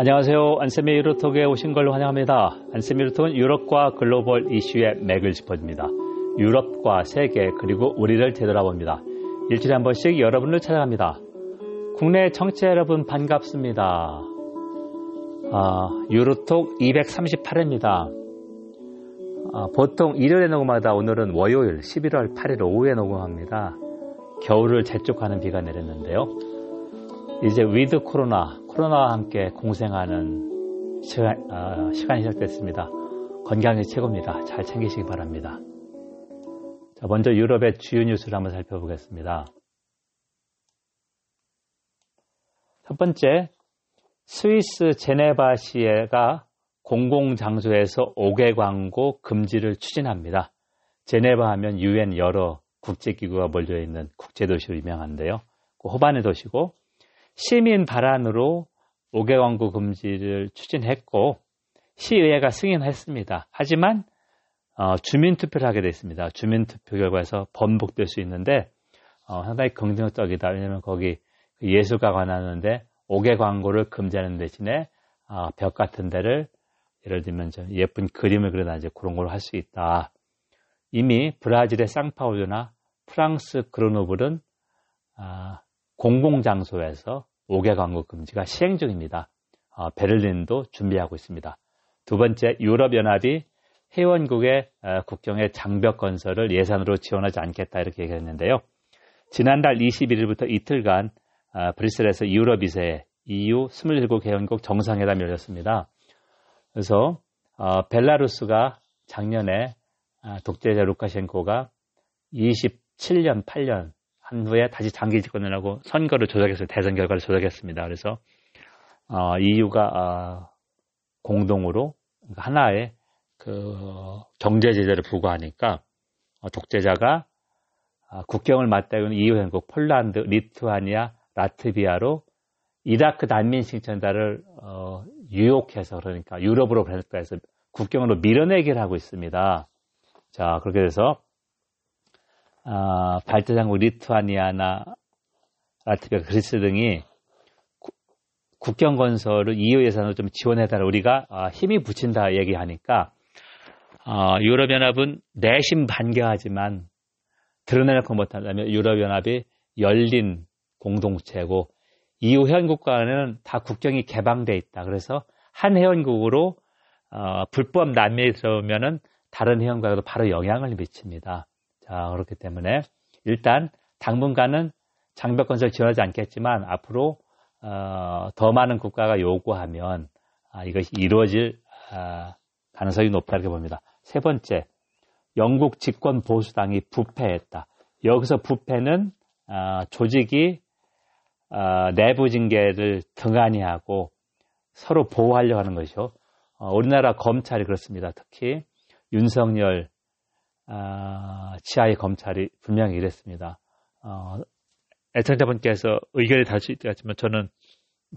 안녕하세요. 안세미 유로톡에 오신 걸 환영합니다. 안세미 유로톡은 유럽과 글로벌 이슈의 맥을 짚어줍니다. 유럽과 세계 그리고 우리를 되돌아봅니다. 일주일에 한 번씩 여러분을 찾아갑니다. 국내 청취자 여러분 반갑습니다. 아, 유로톡 238회입니다. 아, 보통 일요일에 녹음하다 오늘은 월요일 11월 8일 오후에 녹음합니다. 겨울을 재촉하는 비가 내렸는데요. 이제 with 코로나, 코로나와 함께 공생하는 시간, 어, 시간이 시작됐습니다. 건강이 최고입니다. 잘 챙기시기 바랍니다. 자, 먼저 유럽의 주요 뉴스를 한번 살펴보겠습니다. 첫 번째, 스위스 제네바시의회가 공공장소에서 옥외 광고 금지를 추진합니다. 제네바 하면 유엔 여러 국제기구가 몰려 있는 국제도시로 유명한데요. 그 호반의 도시고 시민 발안으로 5개 광고 금지를 추진했고 시의회가 승인했습니다. 하지만 어, 주민투표를 하게 됐습니다. 주민투표 결과에서 번복될 수 있는데 어, 상당히 긍정적이다. 왜냐하면 거기 그 예술가 관하는데 5개 광고를 금지하는 대신에 어, 벽 같은 데를 예를 들면 예쁜 그림을 그려다 이제 그런 걸 할 수 있다. 이미 브라질의 상파울루나 프랑스 그르노블은 아, 공공장소에서 5개 광고 금지가 시행 중입니다. 어, 베를린도 준비하고 있습니다. 두 번째, 유럽연합이 회원국의 어, 국경의 장벽 건설을 예산으로 지원하지 않겠다 이렇게 얘기했는데요. 지난달 21일부터 이틀간 어, 브뤼셀에서 유럽이세 EU 27개 회원국 정상회담이 열렸습니다. 그래서 어, 벨라루스가 작년에 아, 독재자 루카셴코가 27년, 8년 한 후에 다시 장기 집권을 하고 선거를 조작했어요. 대선 결과를 조작했습니다. 그래서 어, EU가 어, 공동으로 하나의 그 경제 제재를 부과하니까 어, 독재자가 어, 국경을 맞대고 있는 EU 회원국 폴란드, 리투아니아, 라트비아로 이라크 난민 신청자를 어, 유혹해서 그러니까 유럽으로 해서 국경으로 밀어내기를 하고 있습니다. 자 그렇게 돼서 아, 발트장국 리투아니아나 라트비아, 그리스 등이 구, 국경 건설을 EU 예산으로 좀 지원해달라 우리가 아, 힘이 붙인다 얘기하니까 아, 유럽연합은 내심 반겨하지만 드러내놓고 못한다면 유럽연합이 열린 공동체고 EU 회원국 과는 다 국경이 개방돼 있다. 그래서 한 회원국으로 어, 불법 난민이 들어오면은 다른 회원국과도 바로 영향을 미칩니다. 자, 그렇기 때문에 일단 당분간은 장벽 건설 지원하지 않겠지만 앞으로 어, 더 많은 국가가 요구하면 아, 이것이 이루어질 아, 가능성이 높다 이렇게 봅니다. 세 번째, 영국 집권 보수당이 부패했다. 여기서 부패는 아, 조직이 어, 내부 징계를 등한히 하고 서로 보호하려고 하는 것이죠. 어, 우리나라 검찰이 그렇습니다. 특히 윤석열 어, 지하의 검찰이 분명히 이랬습니다. 어, 애청자분께서 의견이 다를 수 있겠지만 저는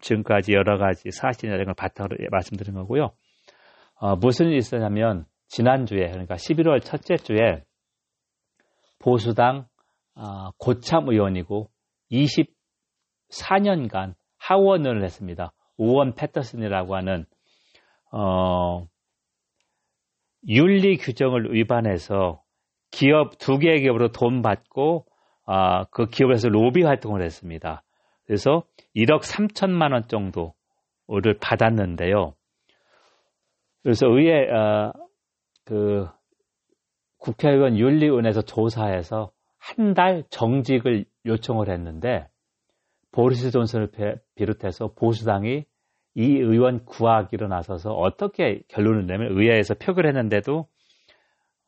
지금까지 여러 가지 사실이나 이런 걸 바탕으로 말씀드린 거고요. 어, 무슨 일이 있었냐면 지난주에 그러니까 11월 첫째 주에 보수당 어, 고참 의원이고 24년간 하원을 했습니다. 우원 패터슨이라고 하는 어, 윤리 규정을 위반해서 기업 두 개의 기업으로 돈 받고 아, 그 기업에서 로비 활동을 했습니다. 그래서 1억 3천만 원 정도를 받았는데요. 그래서 의회 어, 그 국회의원 윤리위원회에서 조사해서 한 달 정직을 요청을 했는데 보리스 존슨을 비롯해서 보수당이 이 의원 구하기로 나서서 어떻게 결론을 내면 의회에서 표결 했는데도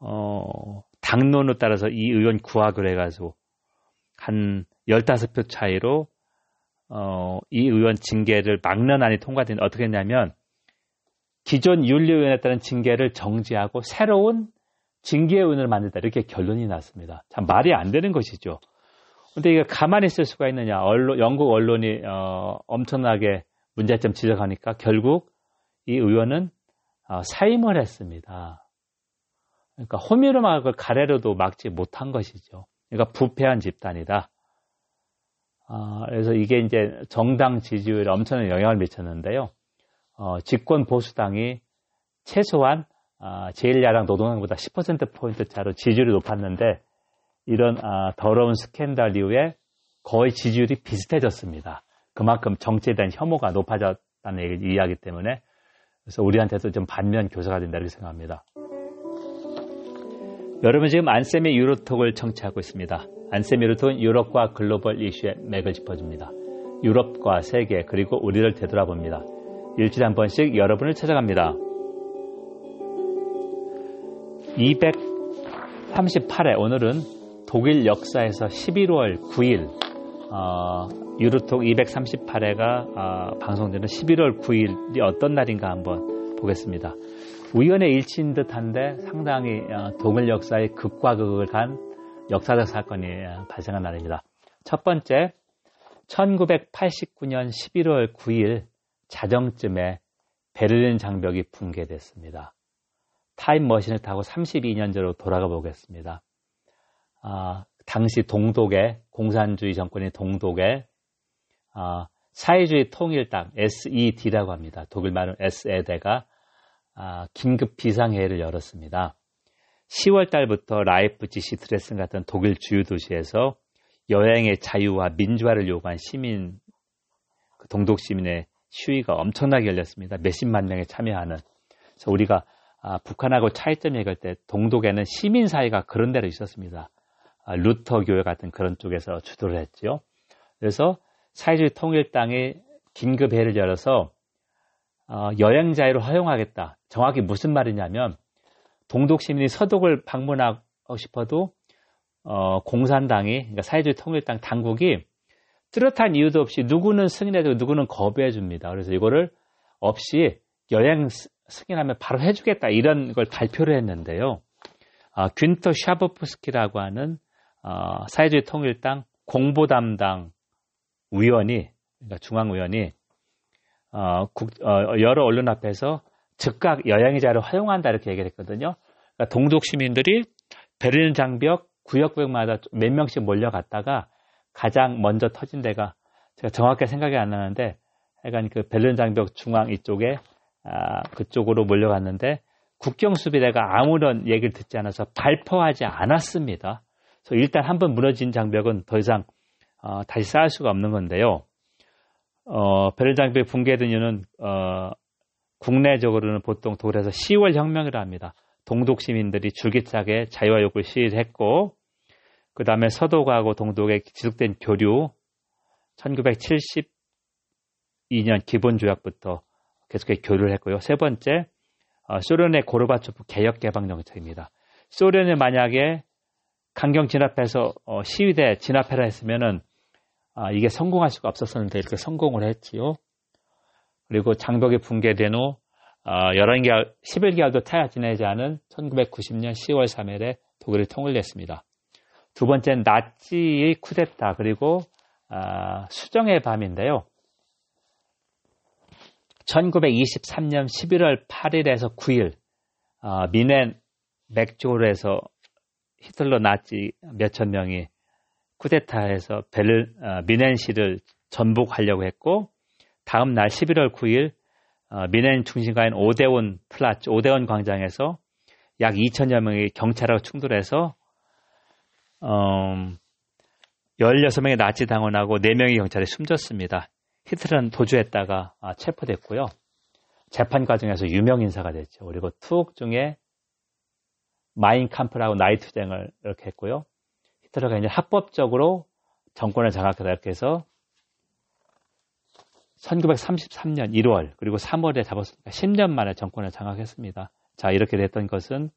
어, 당론에 따라서 이 의원 구하기로 해가지고 한 15표 차이로 어, 이 의원 징계를 막론안이 통과된 어떻게 했냐면 기존 윤리위원회에 따른 징계를 정지하고 새로운 징계위원회를 만들다 이렇게 결론이 났습니다. 참 말이 안 되는 것이죠. 근데 이게 가만히 있을 수가 있느냐. 언론, 영국 언론이 어, 엄청나게 문제점 지적하니까 결국 이 의원은 어, 사임을 했습니다. 그러니까 호미로막을 가래로도 막지 못한 것이죠. 그러니까 부패한 집단이다. 어, 그래서 이게 이제 정당 지지율에 엄청난 영향을 미쳤는데요. 어, 집권 보수당이 최소한 어, 제1야당 노동당보다 10%포인트 차로 지지율이 높았는데 이런 어, 더러운 스캔들 이후에 거의 지지율이 비슷해졌습니다. 그만큼 정치에 대한 혐오가 높아졌다는 얘기를 이해하기 때문에 그래서 우리한테도 좀 반면 교사가 된다 이렇게 생각합니다. 여러분 지금 안쌤의 유로톡을 청취하고 있습니다. 안쌤 유로톡은 유럽과 글로벌 이슈의 맥을 짚어줍니다. 유럽과 세계 그리고 우리를 되돌아봅니다. 일주일에 한 번씩 여러분을 찾아갑니다. 238회 오늘은 독일 역사에서 11월 9일 어, 유로톡 238회가 어, 방송되는 11월 9일이 어떤 날인가 한번 보겠습니다. 우연의 일치인 듯한데 상당히 어, 동일 역사의 극과 극을 간 역사적 사건이 어, 발생한 날입니다. 첫 번째, 1989년 11월 9일 자정쯤에 베를린 장벽이 붕괴됐습니다. 타임머신을 타고 32년 전으로 돌아가 보겠습니다. 아, 당시 동독의 공산주의 정권인 동독의 아, 사회주의 통일당 SED라고 합니다. 독일 말은 SED가 아, 긴급 비상회의를 열었습니다. 10월 달부터 라이프치히 드레스덴 같은 독일 주요 도시에서 여행의 자유와 민주화를 요구한 시민, 그 동독 시민의 시위가 엄청나게 열렸습니다. 몇십만 명이 참여하는. 그래서 우리가 아, 북한하고 차이점 얘기할 때 동독에는 시민사회가 그런 데로 있었습니다. 아, 루터 교회 같은 그런 쪽에서 주도를 했죠. 그래서 사회주의 통일당이 긴급 회를 열어서 어, 여행 자유를 허용하겠다. 정확히 무슨 말이냐면 동독 시민이 서독을 방문하고 싶어도 어, 공산당이 그러니까 사회주의 통일당 당국이 뚜렷한 이유도 없이 누구는 승인해주고 누구는 거부해 줍니다. 그래서 이거를 없이 여행 승인하면 바로 해주겠다 이런 걸 발표를 했는데요. 어, 균터 샤버프스키라고 하는 어, 사회주의 통일당 공보 담당 위원이 그러니까 중앙위원이 어, 국, 어, 여러 언론 앞에서 즉각 여행자를 허용한다 이렇게 얘기를 했거든요. 그러니까 동독 시민들이 베를린 장벽 구역구역마다 몇 명씩 몰려갔다가 가장 먼저 터진 데가 제가 정확하게 생각이 안 나는데 하여간 그 베를린 장벽 중앙 이쪽에 아, 그쪽으로 몰려갔는데 국경 수비대가 아무런 얘기를 듣지 않아서 발포하지 않았습니다. 그래서 일단 한번 무너진 장벽은 더 이상 어, 다시 쌓을 수가 없는 건데요. 어, 베를린 장벽이 붕괴된 이유는 어, 국내적으로는 보통 독일에서 10월 혁명이라 합니다. 동독 시민들이 줄기차게 자유화 욕구를 시위했고 그 다음에 서독하고 동독의 지속된 교류 1972년 기본 조약부터 계속해서 교류를 했고요. 세 번째, 어, 소련의 고르바초프 개혁 개방 정책입니다. 소련이 만약에 강경 진압해서 어, 시위대 진압해라 했으면은 아, 이게 성공할 수가 없었었는데 이렇게 성공을 했지요. 그리고 장벽이 붕괴된 후 어, 11개월, 11개월도 타야 지내지 않은 1990년 10월 3일에 독일이 통일했습니다. 두 번째는 나치의 쿠데타 그리고 아, 수정의 밤인데요. 1923년 11월 8일에서 9일 어, 뮌헨 맥주홀에서 히틀러 나치 몇천 명이 쿠데타에서 벨, 어, 뮌헨시를 전복하려고 했고 다음 날 11월 9일 어, 뮌헨 중심가인 오데온 플라츠, 오데온 광장에서 약 2천여 명이 경찰하고 충돌해서 음, 16명의 나치 당원하고 4명의 경찰이 숨졌습니다. 히틀러는 도주했다가 아, 체포됐고요. 재판 과정에서 유명 인사가 됐죠. 그리고 투옥 중에 마인캄프라고 나이투쟁을 이렇게 했고요. 히틀러가 이제 합법적으로 정권을 장악하다 이렇게 해서 1933년 1월 그리고 3월에 잡았으니까 10년 만에 정권을 장악했습니다. 자 이렇게 됐던 것은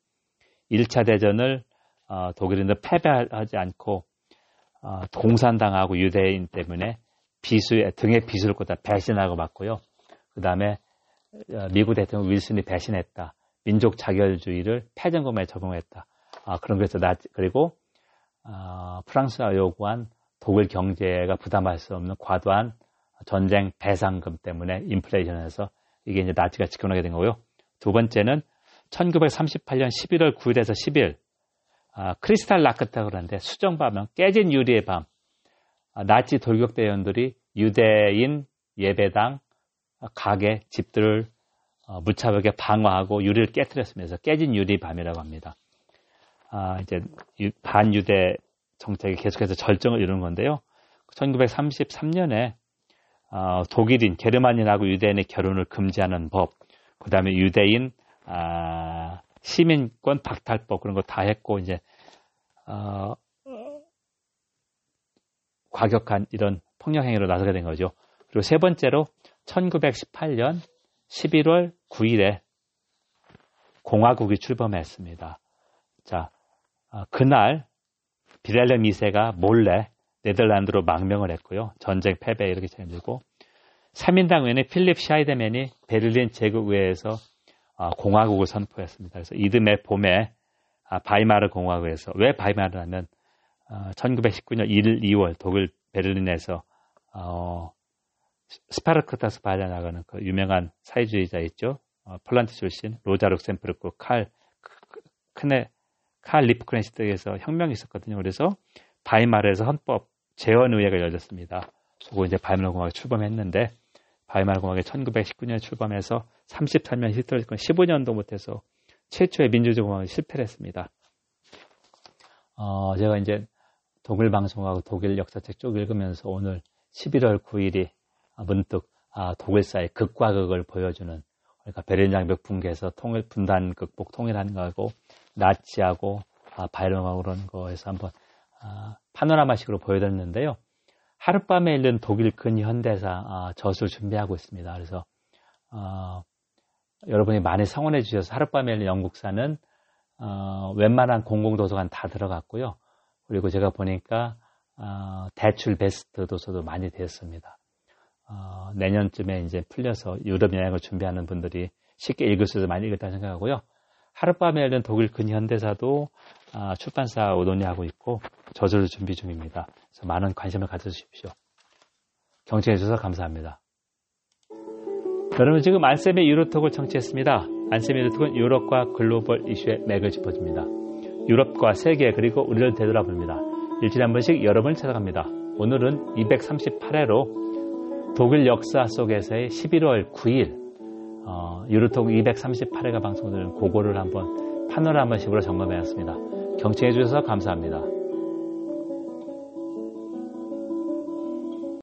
1차 대전을 어, 독일인들 패배하지 않고 어, 공산당하고 유대인 때문에 비수 등에 비수를 꽂다 배신하고 맞고요. 그 다음에 어, 미국 대통령 윌슨이 배신했다. 민족 자결주의를 패전공에 적용했다. 아, 그런 것에서 나 그리고 어, 프랑스가 요구한 독일 경제가 부담할 수 없는 과도한 전쟁 배상금 때문에 인플레이션에서 이게 이제 나치가 집권하게 된 거고요. 두 번째는 1938년 11월 9일에서 10일 아, 크리스탈 라크타 그러는데 수정밤은 깨진 유리의 밤 아, 나치 돌격대원들이 유대인 예배당 가게 집들을 어, 무차별하게 방어하고 유리를 깨뜨렸으면서 깨진 유리 밤이라고 합니다. 아, 이제 반유대 정책이 계속해서 절정을 이루는 건데요. 1933년에 어, 독일인 게르만인하고 유대인의 결혼을 금지하는 법, 그 다음에 유대인 아, 시민권 박탈법 그런 거 다 했고 이제 어, 과격한 이런 폭력 행위로 나서게 된 거죠. 그리고 세 번째로 1918년 11월 9일에 공화국이 출범했습니다. 자, 어, 그날 비렐렘 2세가 몰래 네덜란드로 망명을 했고요. 전쟁 패배 이렇게 진행되고 3인당 의원의 필립 샤이데맨이 베를린 제국의회에서 어, 공화국을 선포했습니다. 그래서 이듬해 봄에 아, 바이마르 공화국에서 왜 바이마르냐면 1919년 1일 2월 독일 베를린에서 어, 스파르크타스 바이아나가는 그 유명한 사회주의자 있죠. 어, 폴란드 출신 로자 룩셈부르크 칼 크네 칼 리프크네히트에서 혁명이 있었거든요. 그래서 바이마르에서 헌법 제헌의회가 열렸습니다. 그리고 이제 바이마르 공화국이 출범했는데 바이마르 공화국이 1919년에 출범해서 33년 히틀러 집권 15년도 못해서 최초의 민주주의 공화국이 실패를 했습니다. 어, 제가 이제 독일 방송하고 독일 역사책 쭉 읽으면서 오늘 11월 9일이 문득 아, 독일사의 극과 극을 보여주는 그러니까 베를린 장벽 붕괴에서 통일 분단 극복 통일하는 거하고 나치하고 아, 바이런하고 그런 거에서 한번 아, 파노라마식으로 보여드렸는데요. 하룻밤에 읽는 독일 근현대사 아, 저술 준비하고 있습니다. 그래서 어, 여러분이 많이 성원해 주셔서 하룻밤에 읽는 영국사는 어, 웬만한 공공도서관 다 들어갔고요. 그리고 제가 보니까 어, 대출 베스트 도서도 많이 되었습니다. 어, 내년쯤에 이제 풀려서 유럽 여행을 준비하는 분들이 쉽게 읽을 수 있어서 많이 읽었다 생각하고요. 하룻밤에 열린 독일 근현대사도 어, 출판사 논의하고 있고 저절로 준비 중입니다. 그래서 많은 관심을 가져주십시오. 경청해 주셔서 감사합니다. 여러분 지금 안쌤의 유로톡을 청취했습니다. 안쌤의 유로톡은 유럽과 글로벌 이슈의 맥을 짚어줍니다. 유럽과 세계 그리고 우리를 되돌아봅니다. 일주일에 한 번씩 여러분을 찾아갑니다. 오늘은 238회로 독일 역사 속에서의 11월 9일 어, 유로톡 238회가 방송되는 그거를 한번 파노라마식으로 점검해봤습니다. 경청해 주셔서 감사합니다.